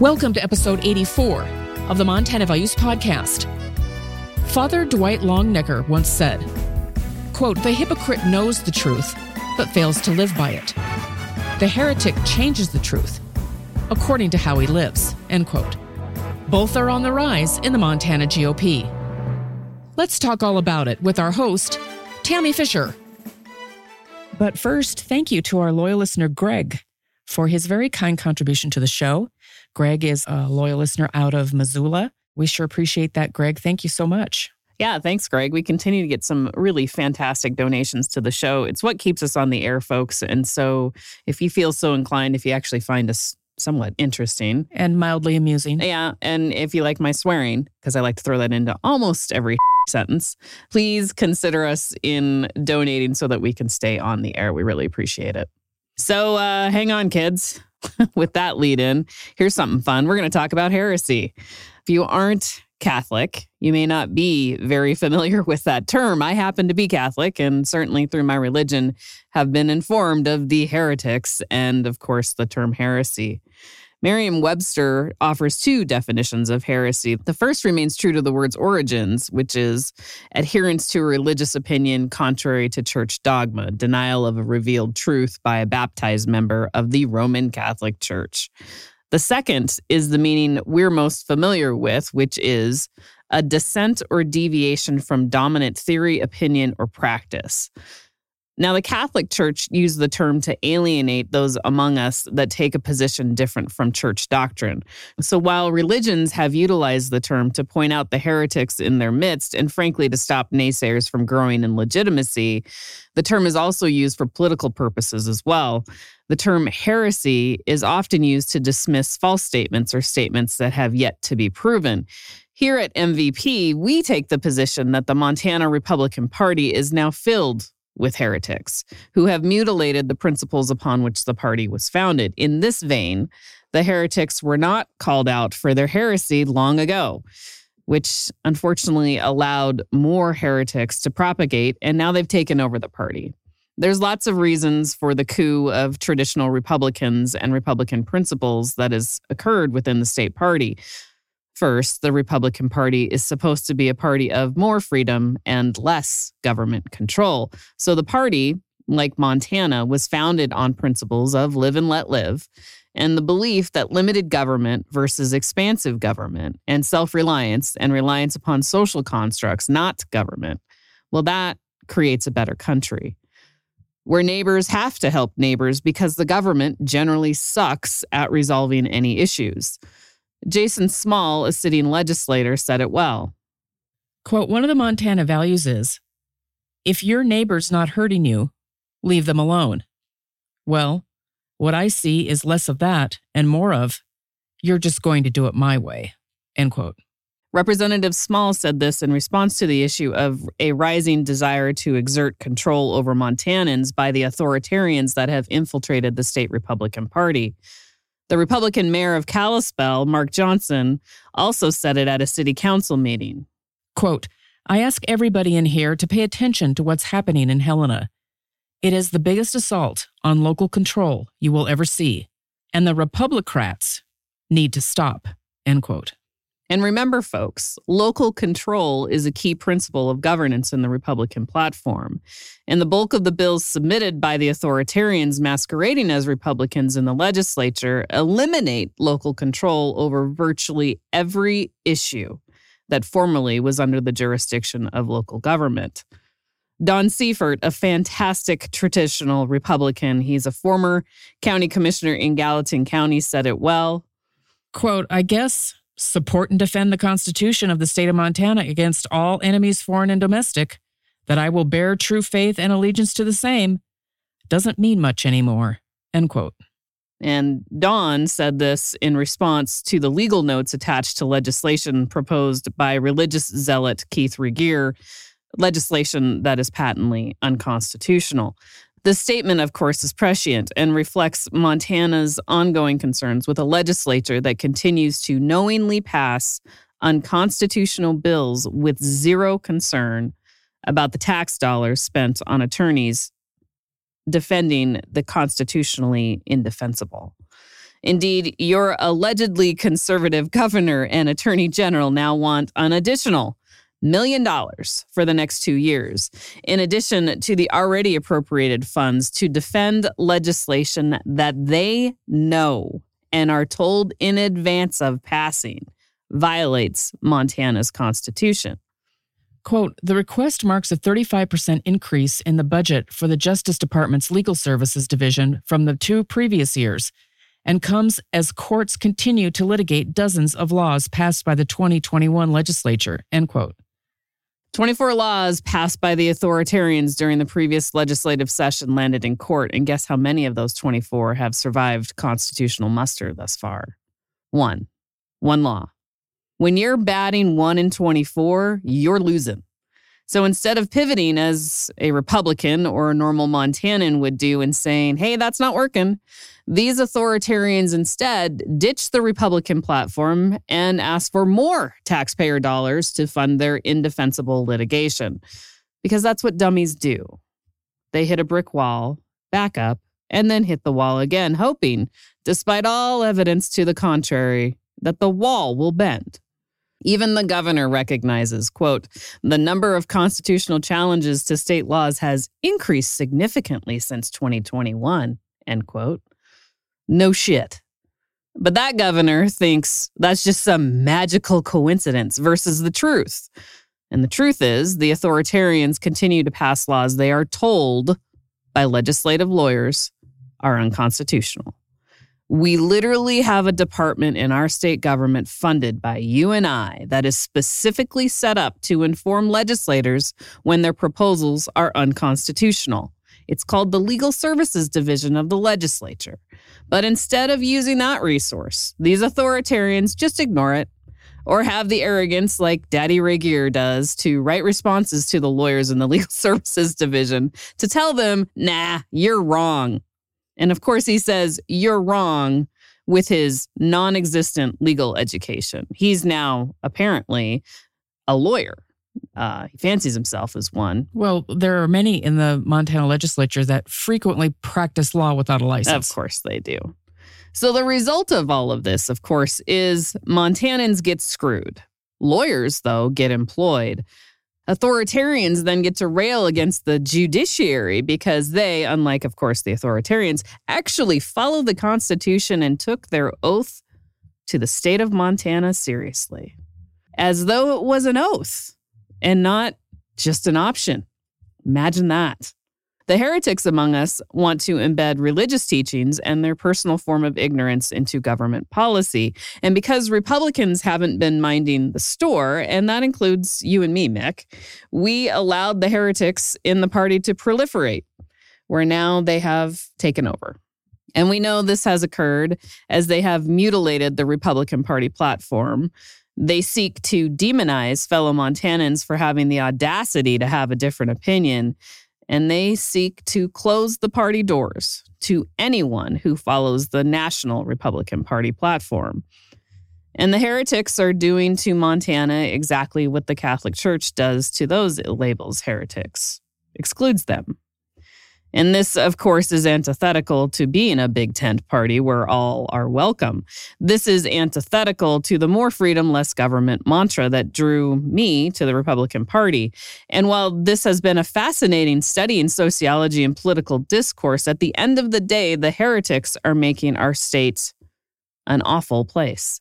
Welcome to episode 84 of the Montana Values Podcast. Father Dwight Longenecker once said, quote, The hypocrite knows the truth, but fails to live by it. The heretic changes the truth according to how he lives, end quote. Both are on the rise in the Montana GOP. Let's talk all about it with our host, Tammy Fisher. But first, thank you to our loyal listener, Greg, for his very kind contribution to the show Greg is a loyal listener out of Missoula. We sure appreciate that, Greg. Thank you so much. Yeah, thanks, Greg. We continue to get some really fantastic donations to the show. It's what keeps us on the air, folks. And so if you feel so inclined, if you actually find us somewhat interesting and mildly amusing. Yeah. And if you like my swearing, because I like to throw that into almost every sentence, please consider us in donating so that we can stay on the air. We really appreciate it. So uh, hang on, kids. with that lead in, here's something fun. We're going to talk about heresy. If you aren't Catholic, you may not be very familiar with that term. I happen to be Catholic and certainly through my religion have been informed of the heretics and, of course, the term heresy. Merriam Webster offers two definitions of heresy. The first remains true to the word's origins, which is adherence to a religious opinion contrary to church dogma, denial of a revealed truth by a baptized member of the Roman Catholic Church. The second is the meaning we're most familiar with, which is a dissent or deviation from dominant theory, opinion, or practice. Now, the Catholic Church used the term to alienate those among us that take a position different from church doctrine. So, while religions have utilized the term to point out the heretics in their midst and, frankly, to stop naysayers from growing in legitimacy, the term is also used for political purposes as well. The term heresy is often used to dismiss false statements or statements that have yet to be proven. Here at MVP, we take the position that the Montana Republican Party is now filled with heretics who have mutilated the principles upon which the party was founded. In this vein, the heretics were not called out for their heresy long ago, which unfortunately allowed more heretics to propagate, and now they've taken over the party. There's lots of reasons for the coup of traditional Republicans and Republican principles that has occurred within the state party. First, the Republican Party is supposed to be a party of more freedom and less government control. So the party, like Montana, was founded on principles of live and let live and the belief that limited government versus expansive government and self reliance and reliance upon social constructs, not government, well, that creates a better country. Where neighbors have to help neighbors because the government generally sucks at resolving any issues. Jason Small, a sitting legislator, said it well. Quote One of the Montana values is if your neighbor's not hurting you, leave them alone. Well, what I see is less of that and more of you're just going to do it my way. End quote. Representative Small said this in response to the issue of a rising desire to exert control over Montanans by the authoritarians that have infiltrated the state Republican Party. The Republican mayor of Kalispell, Mark Johnson, also said it at a city council meeting. Quote, I ask everybody in here to pay attention to what's happening in Helena. It is the biggest assault on local control you will ever see, and the Republicrats need to stop. End quote. And remember, folks, local control is a key principle of governance in the Republican platform. And the bulk of the bills submitted by the authoritarians masquerading as Republicans in the legislature eliminate local control over virtually every issue that formerly was under the jurisdiction of local government. Don Seifert, a fantastic traditional Republican, he's a former county commissioner in Gallatin County, said it well. Quote, I guess support and defend the Constitution of the state of Montana against all enemies, foreign and domestic, that I will bear true faith and allegiance to the same, doesn't mean much anymore. End quote. And Don said this in response to the legal notes attached to legislation proposed by religious zealot Keith Regier, legislation that is patently unconstitutional. The statement, of course, is prescient and reflects Montana's ongoing concerns with a legislature that continues to knowingly pass unconstitutional bills with zero concern about the tax dollars spent on attorneys defending the constitutionally indefensible. Indeed, your allegedly conservative governor and attorney general now want an additional million dollars for the next two years, in addition to the already appropriated funds to defend legislation that they know and are told in advance of passing violates Montana's constitution. Quote The request marks a 35% increase in the budget for the Justice Department's Legal Services Division from the two previous years and comes as courts continue to litigate dozens of laws passed by the 2021 legislature. End quote. 24 laws passed by the authoritarians during the previous legislative session landed in court, and guess how many of those 24 have survived constitutional muster thus far? One. One law. When you're batting 1 in 24, you're losing. So instead of pivoting as a Republican or a normal Montanan would do and saying, hey, that's not working, these authoritarians instead ditch the Republican platform and ask for more taxpayer dollars to fund their indefensible litigation. Because that's what dummies do. They hit a brick wall, back up, and then hit the wall again, hoping, despite all evidence to the contrary, that the wall will bend. Even the governor recognizes, quote, the number of constitutional challenges to state laws has increased significantly since 2021, end quote. No shit. But that governor thinks that's just some magical coincidence versus the truth. And the truth is, the authoritarians continue to pass laws they are told by legislative lawyers are unconstitutional. We literally have a department in our state government funded by you and I that is specifically set up to inform legislators when their proposals are unconstitutional. It's called the Legal Services Division of the legislature. But instead of using that resource, these authoritarians just ignore it or have the arrogance like Daddy Regier does to write responses to the lawyers in the Legal Services Division to tell them, nah, you're wrong. And of course, he says, You're wrong with his non existent legal education. He's now apparently a lawyer. Uh, he fancies himself as one. Well, there are many in the Montana legislature that frequently practice law without a license. Of course, they do. So, the result of all of this, of course, is Montanans get screwed. Lawyers, though, get employed. Authoritarians then get to rail against the judiciary because they, unlike, of course, the authoritarians, actually followed the Constitution and took their oath to the state of Montana seriously, as though it was an oath and not just an option. Imagine that. The heretics among us want to embed religious teachings and their personal form of ignorance into government policy. And because Republicans haven't been minding the store, and that includes you and me, Mick, we allowed the heretics in the party to proliferate, where now they have taken over. And we know this has occurred as they have mutilated the Republican Party platform. They seek to demonize fellow Montanans for having the audacity to have a different opinion and they seek to close the party doors to anyone who follows the National Republican Party platform. And the heretics are doing to Montana exactly what the Catholic Church does to those it labels heretics excludes them. And this, of course, is antithetical to being a big tent party where all are welcome. This is antithetical to the more freedom, less government mantra that drew me to the Republican Party. And while this has been a fascinating study in sociology and political discourse, at the end of the day, the heretics are making our state an awful place.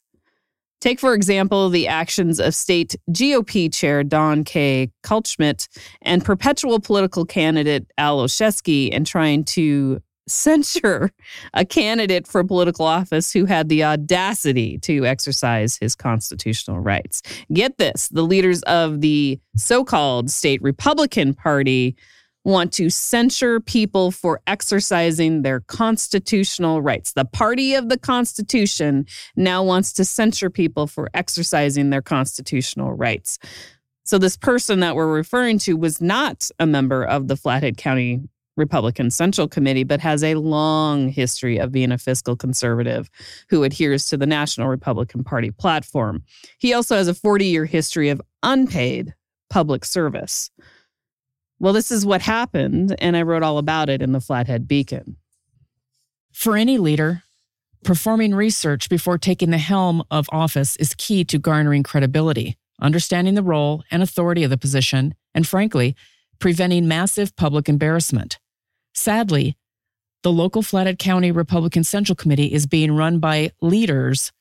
Take, for example, the actions of state GOP chair Don K. Kaltschmidt and perpetual political candidate Al Olszewski in trying to censure a candidate for political office who had the audacity to exercise his constitutional rights. Get this the leaders of the so called state Republican Party want to censure people for exercising their constitutional rights. The party of the Constitution now wants to censure people for exercising their constitutional rights. So, this person that we're referring to was not a member of the Flathead County Republican Central Committee, but has a long history of being a fiscal conservative who adheres to the National Republican Party platform. He also has a 40 year history of unpaid public service. Well, this is what happened, and I wrote all about it in the Flathead Beacon. For any leader, performing research before taking the helm of office is key to garnering credibility, understanding the role and authority of the position, and frankly, preventing massive public embarrassment. Sadly, the local Flathead County Republican Central Committee is being run by leaders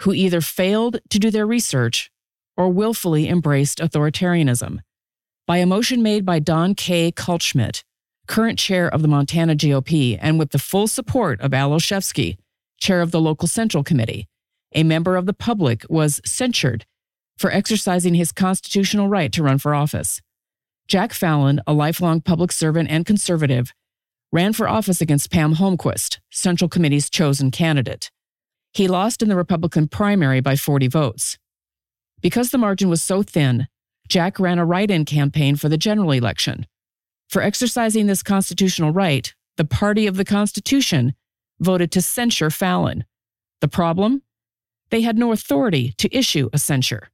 who either failed to do their research or willfully embraced authoritarianism. By a motion made by Don K. Kaltschmidt, current chair of the Montana GOP, and with the full support of Al Olszewski, chair of the local Central Committee, a member of the public was censured for exercising his constitutional right to run for office. Jack Fallon, a lifelong public servant and conservative, ran for office against Pam Holmquist, Central Committee's chosen candidate. He lost in the Republican primary by 40 votes. Because the margin was so thin, Jack ran a write in campaign for the general election. For exercising this constitutional right, the party of the Constitution voted to censure Fallon. The problem? They had no authority to issue a censure.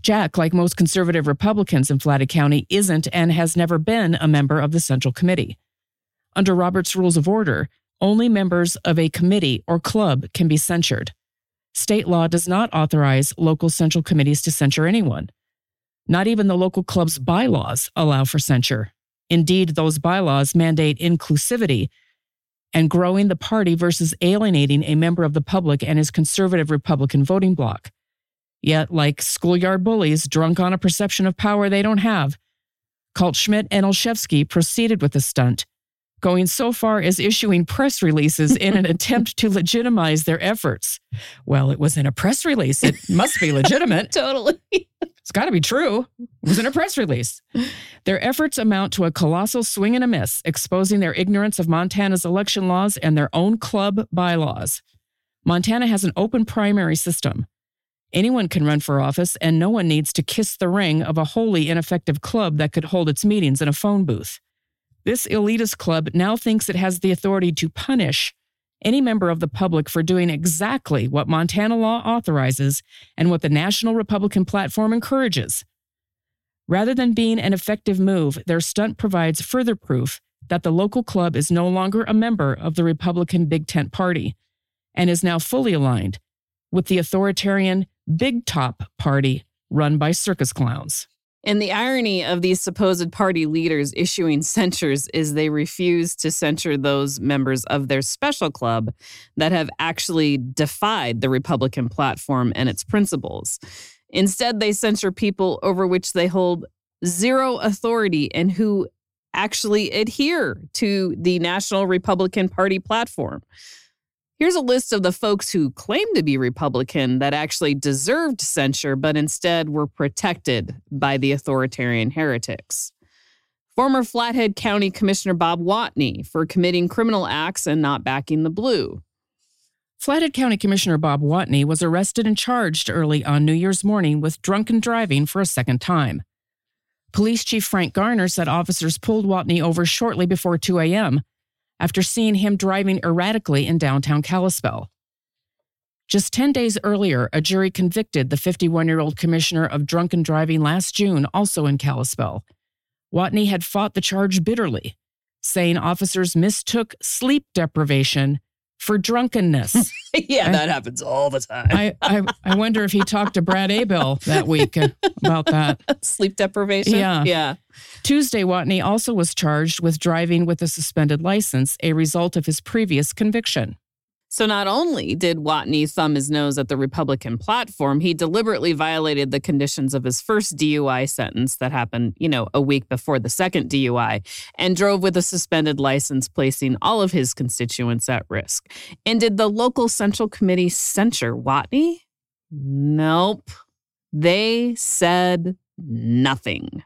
Jack, like most conservative Republicans in Flathead County, isn't and has never been a member of the Central Committee. Under Robert's Rules of Order, only members of a committee or club can be censured. State law does not authorize local central committees to censure anyone. Not even the local club's bylaws allow for censure. Indeed, those bylaws mandate inclusivity and growing the party versus alienating a member of the public and his conservative Republican voting bloc. Yet, like schoolyard bullies drunk on a perception of power they don't have, Kaltschmidt and Olszewski proceeded with the stunt, going so far as issuing press releases in an attempt to legitimize their efforts. Well, it was in a press release. It must be legitimate. totally. It's got to be true. It was in a press release. Their efforts amount to a colossal swing and a miss, exposing their ignorance of Montana's election laws and their own club bylaws. Montana has an open primary system. Anyone can run for office, and no one needs to kiss the ring of a wholly ineffective club that could hold its meetings in a phone booth. This elitist club now thinks it has the authority to punish any member of the public for doing exactly what Montana law authorizes and what the National Republican platform encourages. Rather than being an effective move, their stunt provides further proof that the local club is no longer a member of the Republican Big Tent Party and is now fully aligned with the authoritarian Big Top Party run by circus clowns. And the irony of these supposed party leaders issuing censures is they refuse to censure those members of their special club that have actually defied the Republican platform and its principles. Instead, they censure people over which they hold zero authority and who actually adhere to the National Republican Party platform. Here's a list of the folks who claim to be Republican that actually deserved censure, but instead were protected by the authoritarian heretics. Former Flathead County Commissioner Bob Watney for committing criminal acts and not backing the blue. Flathead County Commissioner Bob Watney was arrested and charged early on New Year's morning with drunken driving for a second time. Police Chief Frank Garner said officers pulled Watney over shortly before 2 a.m after seeing him driving erratically in downtown Kalispell. Just 10 days earlier, a jury convicted the 51 year old commissioner of drunken driving last June, also in Kalispell. Watney had fought the charge bitterly, saying officers mistook sleep deprivation for drunkenness. yeah, that happens all the time. I, I, I wonder if he talked to Brad Abel that week about that. Sleep deprivation? Yeah. Yeah. Tuesday, Watney also was charged with driving with a suspended license, a result of his previous conviction. So not only did Watney thumb his nose at the Republican platform, he deliberately violated the conditions of his first DUI sentence that happened, you know, a week before the second DUI and drove with a suspended license, placing all of his constituents at risk. And did the local central committee censure Watney? Nope. They said nothing.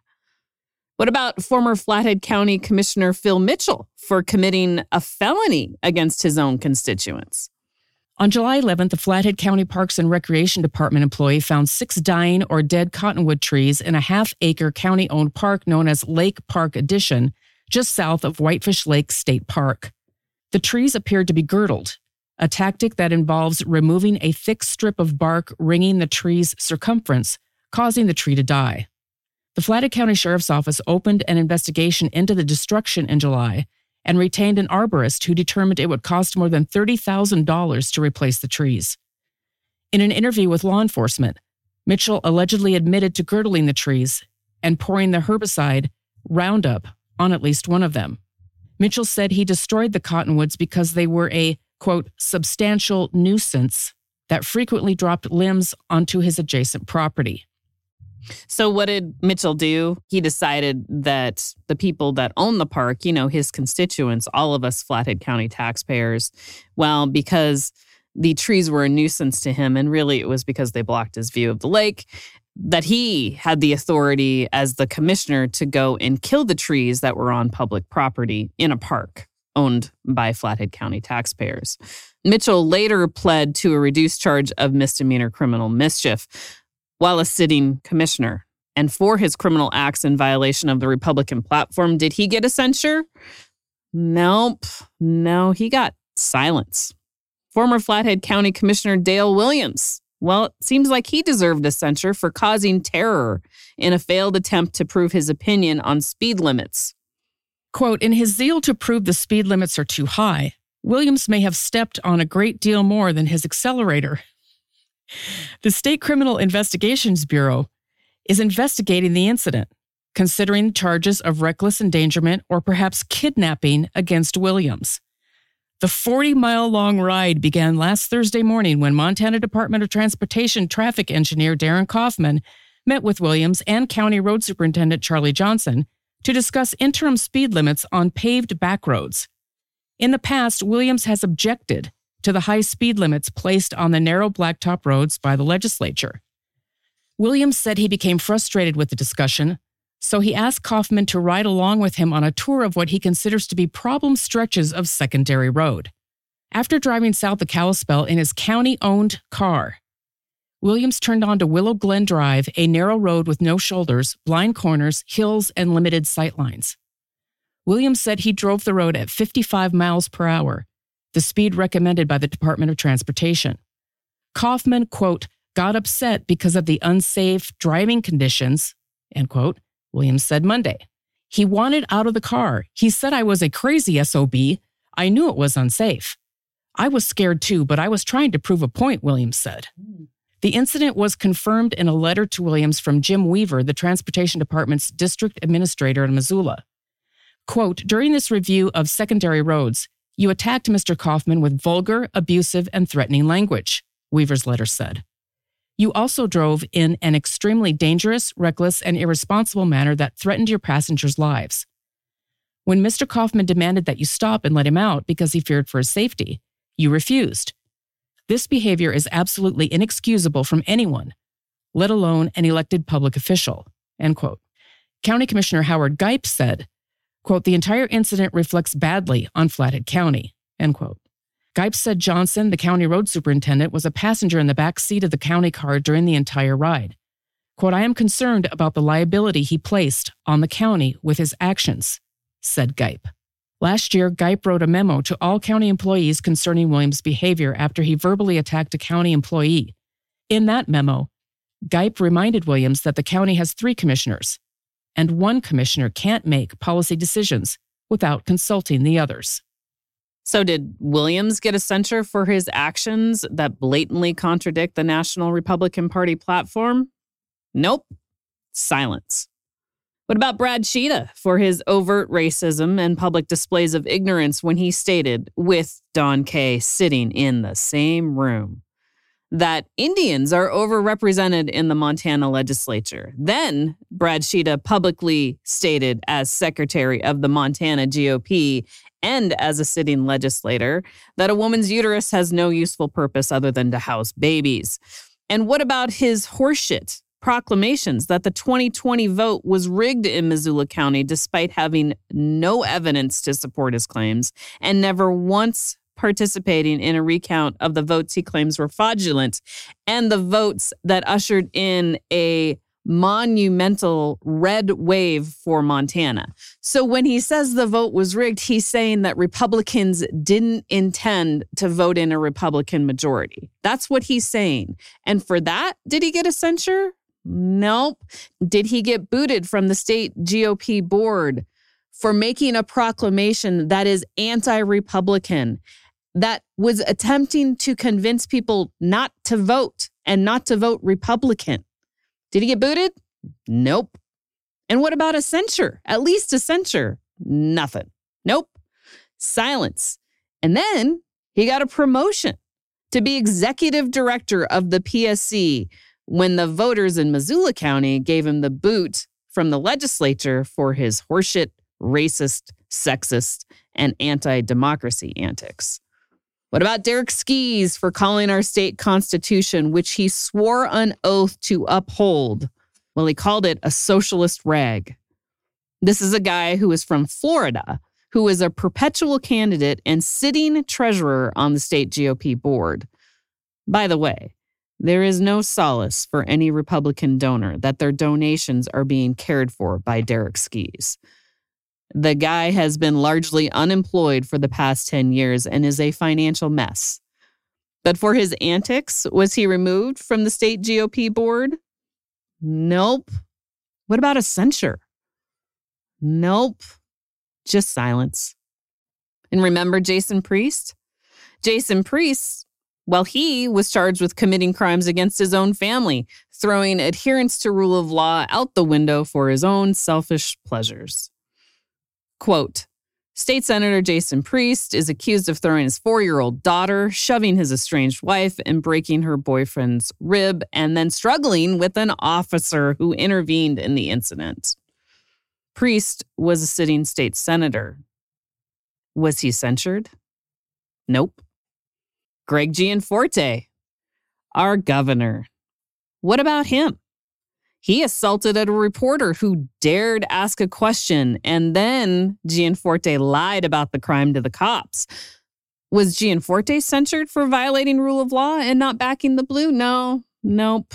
What about former Flathead County Commissioner Phil Mitchell for committing a felony against his own constituents? On July 11th, the Flathead County Parks and Recreation Department employee found six dying or dead cottonwood trees in a half acre county owned park known as Lake Park Addition, just south of Whitefish Lake State Park. The trees appeared to be girdled, a tactic that involves removing a thick strip of bark ringing the tree's circumference, causing the tree to die. The Flathead County Sheriff's Office opened an investigation into the destruction in July and retained an arborist who determined it would cost more than $30,000 to replace the trees. In an interview with law enforcement, Mitchell allegedly admitted to girdling the trees and pouring the herbicide Roundup on at least one of them. Mitchell said he destroyed the cottonwoods because they were a, quote, substantial nuisance that frequently dropped limbs onto his adjacent property. So, what did Mitchell do? He decided that the people that own the park, you know, his constituents, all of us Flathead County taxpayers, well, because the trees were a nuisance to him, and really it was because they blocked his view of the lake, that he had the authority as the commissioner to go and kill the trees that were on public property in a park owned by Flathead County taxpayers. Mitchell later pled to a reduced charge of misdemeanor criminal mischief while a sitting commissioner. And for his criminal acts in violation of the Republican platform, did he get a censure? Nope. No, he got silence. Former Flathead County Commissioner Dale Williams. Well, it seems like he deserved a censure for causing terror in a failed attempt to prove his opinion on speed limits. Quote In his zeal to prove the speed limits are too high, Williams may have stepped on a great deal more than his accelerator. The State Criminal Investigations Bureau is investigating the incident, considering charges of reckless endangerment or perhaps kidnapping against Williams. The 40 mile long ride began last Thursday morning when Montana Department of Transportation traffic engineer Darren Kaufman met with Williams and County Road Superintendent Charlie Johnson to discuss interim speed limits on paved back roads. In the past, Williams has objected to the high speed limits placed on the narrow blacktop roads by the legislature. Williams said he became frustrated with the discussion, so he asked Kaufman to ride along with him on a tour of what he considers to be problem stretches of secondary road. After driving south of Kalispell in his county owned car, Williams turned onto Willow Glen Drive, a narrow road with no shoulders, blind corners, hills, and limited sightlines. Williams said he drove the road at 55 miles per hour the speed recommended by the Department of Transportation. Kaufman, quote, got upset because of the unsafe driving conditions, end quote, Williams said Monday. He wanted out of the car. He said I was a crazy SOB. I knew it was unsafe. I was scared too, but I was trying to prove a point, Williams said. The incident was confirmed in a letter to Williams from Jim Weaver, the Transportation Department's district administrator in Missoula. Quote, during this review of secondary roads, you attacked Mr. Kaufman with vulgar, abusive, and threatening language, Weaver's letter said. You also drove in an extremely dangerous, reckless, and irresponsible manner that threatened your passengers' lives. When Mr. Kaufman demanded that you stop and let him out because he feared for his safety, you refused. This behavior is absolutely inexcusable from anyone, let alone an elected public official. End quote. County Commissioner Howard Gipe said Quote, the entire incident reflects badly on Flathead County, end quote. Gipe said Johnson, the county road superintendent, was a passenger in the back seat of the county car during the entire ride. Quote, I am concerned about the liability he placed on the county with his actions, said Gipe. Last year, Gipe wrote a memo to all county employees concerning Williams' behavior after he verbally attacked a county employee. In that memo, Gipe reminded Williams that the county has three commissioners and one commissioner can't make policy decisions without consulting the others. So, did Williams get a censure for his actions that blatantly contradict the National Republican Party platform? Nope. Silence. What about Brad Tschida for his overt racism and public displays of ignorance when he stated, with Don Kay sitting in the same room? That Indians are overrepresented in the Montana legislature. Then Brad Tschida publicly stated as secretary of the Montana GOP and as a sitting legislator that a woman's uterus has no useful purpose other than to house babies. And what about his horseshit proclamations that the 2020 vote was rigged in Missoula County despite having no evidence to support his claims and never once participating in a recount of the votes he claims were fraudulent and the votes that ushered in a monumental red wave for Montana. So when he says the vote was rigged, he's saying that Republicans didn't intend to vote in a Republican majority. That's what he's saying. And for that, did he get a censure? Nope. Did he get booted from the state GOP board for making a proclamation that is anti Republican, that was attempting to convince people not to vote and not to vote Republican? Did he get booted? Nope. And what about a censure? At least a censure? Nothing. Nope. Silence. And then he got a promotion to be executive director of the PSC when the voters in Missoula County gave him the boot from the legislature for his horseshit, racist, sexist, and anti democracy antics. What about Derek Skees for calling our state constitution, which he swore on oath to uphold? Well, he called it a socialist rag. This is a guy who is from Florida, who is a perpetual candidate and sitting treasurer on the state GOP board. By the way, there is no solace for any Republican donor that their donations are being cared for by Derek Skees. The guy has been largely unemployed for the past 10 years and is a financial mess. But for his antics, was he removed from the state GOP board? Nope. What about a censure? Nope. Just silence. And remember Jason Priest? Jason Priest, well, he was charged with committing crimes against his own family, throwing adherence to rule of law out the window for his own selfish pleasures. Quote State Senator Jason Priest is accused of throwing his four year old daughter, shoving his estranged wife, and breaking her boyfriend's rib, and then struggling with an officer who intervened in the incident. Priest was a sitting state senator. Was he censured? Nope. Greg Gianforte, our governor. What about him? He assaulted a reporter who dared ask a question, and then Gianforte lied about the crime to the cops. Was Gianforte censured for violating rule of law and not backing the blue? No, nope.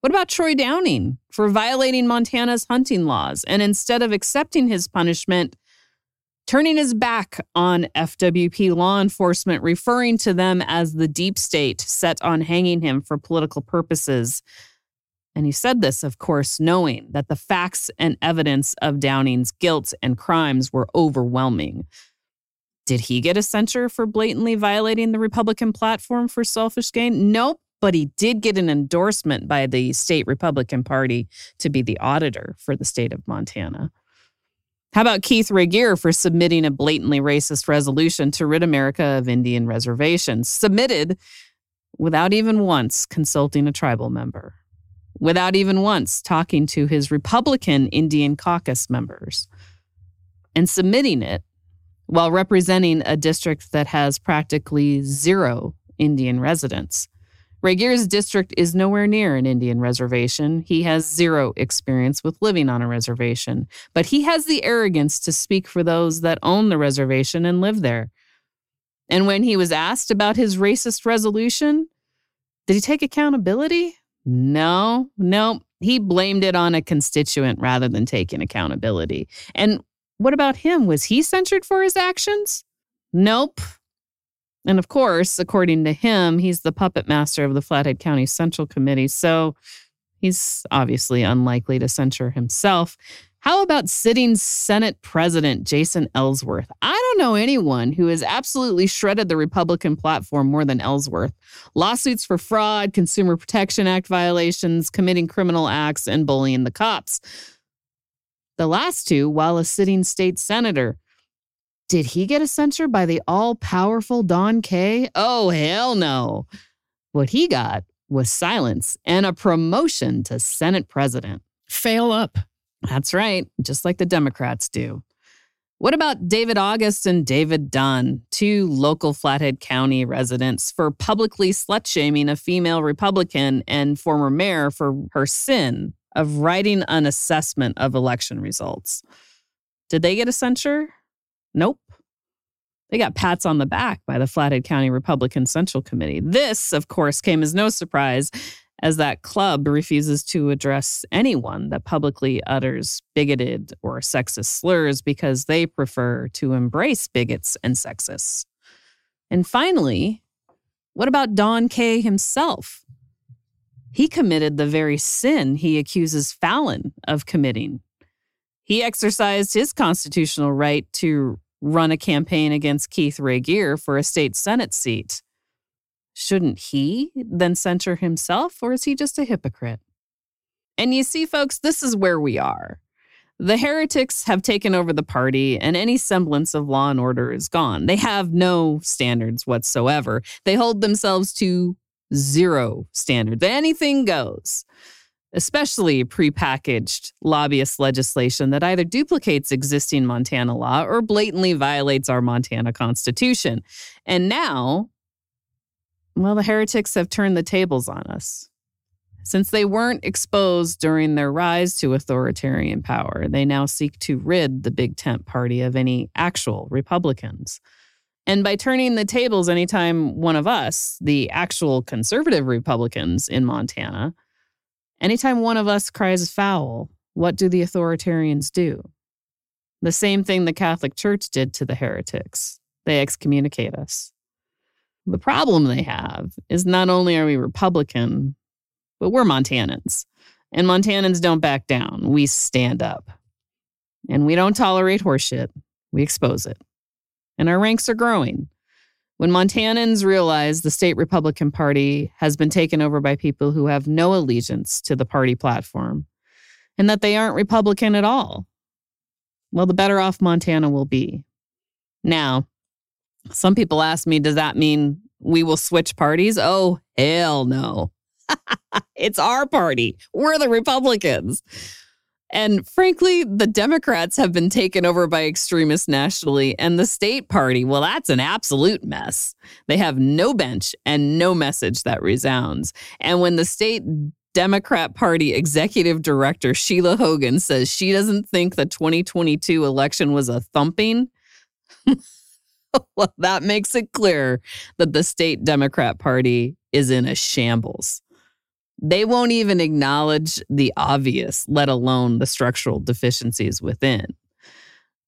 What about Troy Downing for violating Montana's hunting laws and instead of accepting his punishment, turning his back on FWP law enforcement, referring to them as the deep state set on hanging him for political purposes? And he said this, of course, knowing that the facts and evidence of Downing's guilt and crimes were overwhelming. Did he get a censure for blatantly violating the Republican platform for selfish gain? Nope, but he did get an endorsement by the state Republican Party to be the auditor for the state of Montana. How about Keith Regier for submitting a blatantly racist resolution to rid America of Indian reservations, submitted without even once consulting a tribal member? Without even once talking to his Republican Indian caucus members and submitting it while representing a district that has practically zero Indian residents. Regier's district is nowhere near an Indian reservation. He has zero experience with living on a reservation, but he has the arrogance to speak for those that own the reservation and live there. And when he was asked about his racist resolution, did he take accountability? No, no. He blamed it on a constituent rather than taking accountability. And what about him? Was he censured for his actions? Nope. And of course, according to him, he's the puppet master of the Flathead County Central Committee. So he's obviously unlikely to censure himself. How about sitting Senate President Jason Ellsworth? I don't know anyone who has absolutely shredded the Republican platform more than Ellsworth. Lawsuits for fraud, Consumer Protection Act violations, committing criminal acts, and bullying the cops. The last two while a sitting state senator. Did he get a censure by the all powerful Don Kay? Oh, hell no. What he got was silence and a promotion to Senate president. Fail up. That's right, just like the Democrats do. What about David August and David Dunn, two local Flathead County residents, for publicly slut shaming a female Republican and former mayor for her sin of writing an assessment of election results? Did they get a censure? Nope. They got pats on the back by the Flathead County Republican Central Committee. This, of course, came as no surprise as that club refuses to address anyone that publicly utters bigoted or sexist slurs because they prefer to embrace bigots and sexists. And finally, what about Don Kay himself? He committed the very sin he accuses Fallon of committing. He exercised his constitutional right to run a campaign against Keith Regier for a state Senate seat. Shouldn't he then censure himself, or is he just a hypocrite? And you see, folks, this is where we are. The heretics have taken over the party, and any semblance of law and order is gone. They have no standards whatsoever. They hold themselves to zero standards. Anything goes, especially prepackaged lobbyist legislation that either duplicates existing Montana law or blatantly violates our Montana Constitution. And now, well, the heretics have turned the tables on us. Since they weren't exposed during their rise to authoritarian power, they now seek to rid the Big Tent Party of any actual Republicans. And by turning the tables anytime one of us, the actual conservative Republicans in Montana, anytime one of us cries foul, what do the authoritarians do? The same thing the Catholic Church did to the heretics they excommunicate us. The problem they have is not only are we Republican, but we're Montanans. And Montanans don't back down. We stand up. And we don't tolerate horseshit. We expose it. And our ranks are growing. When Montanans realize the state Republican Party has been taken over by people who have no allegiance to the party platform and that they aren't Republican at all, well, the better off Montana will be. Now, some people ask me, does that mean we will switch parties? Oh, hell no. it's our party. We're the Republicans. And frankly, the Democrats have been taken over by extremists nationally, and the state party, well, that's an absolute mess. They have no bench and no message that resounds. And when the state Democrat Party executive director Sheila Hogan says she doesn't think the 2022 election was a thumping, well, that makes it clear that the state Democrat Party is in a shambles. They won't even acknowledge the obvious, let alone the structural deficiencies within.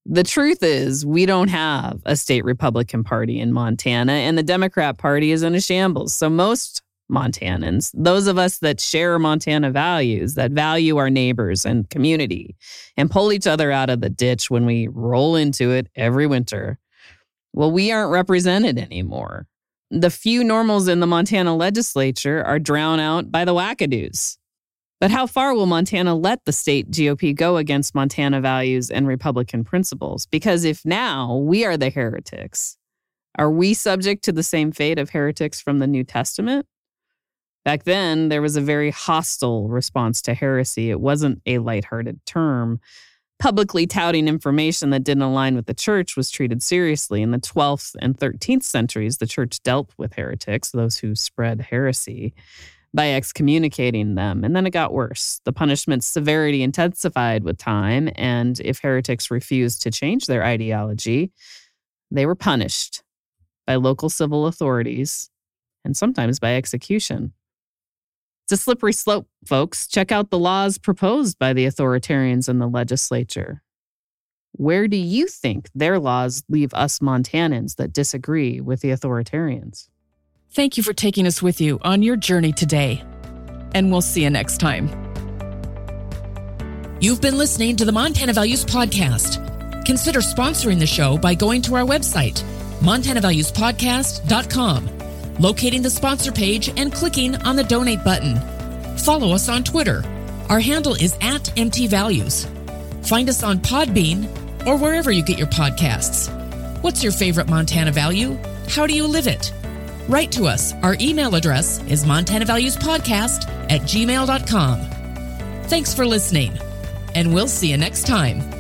The truth is, we don't have a state Republican Party in Montana, and the Democrat Party is in a shambles. So, most Montanans, those of us that share Montana values, that value our neighbors and community, and pull each other out of the ditch when we roll into it every winter, well, we aren't represented anymore. The few normals in the Montana legislature are drowned out by the wackadoos. But how far will Montana let the state GOP go against Montana values and Republican principles? Because if now we are the heretics, are we subject to the same fate of heretics from the New Testament? Back then, there was a very hostile response to heresy. It wasn't a lighthearted term publicly touting information that didn't align with the church was treated seriously. In the 12th and 13th centuries, the church dealt with heretics, those who spread heresy, by excommunicating them. And then it got worse. The punishment's severity intensified with time. And if heretics refused to change their ideology, they were punished by local civil authorities and sometimes by execution. It's a slippery slope, folks. Check out the laws proposed by the authoritarians in the legislature. Where do you think their laws leave us Montanans that disagree with the authoritarians? Thank you for taking us with you on your journey today. And we'll see you next time. You've been listening to the Montana Values Podcast. Consider sponsoring the show by going to our website, montanavaluespodcast.com locating the sponsor page and clicking on the donate button. Follow us on Twitter. Our handle is at MTValues. Find us on Podbean or wherever you get your podcasts. What's your favorite Montana value? How do you live it? Write to us. Our email address is montanavaluespodcast at gmail.com. Thanks for listening, and we'll see you next time.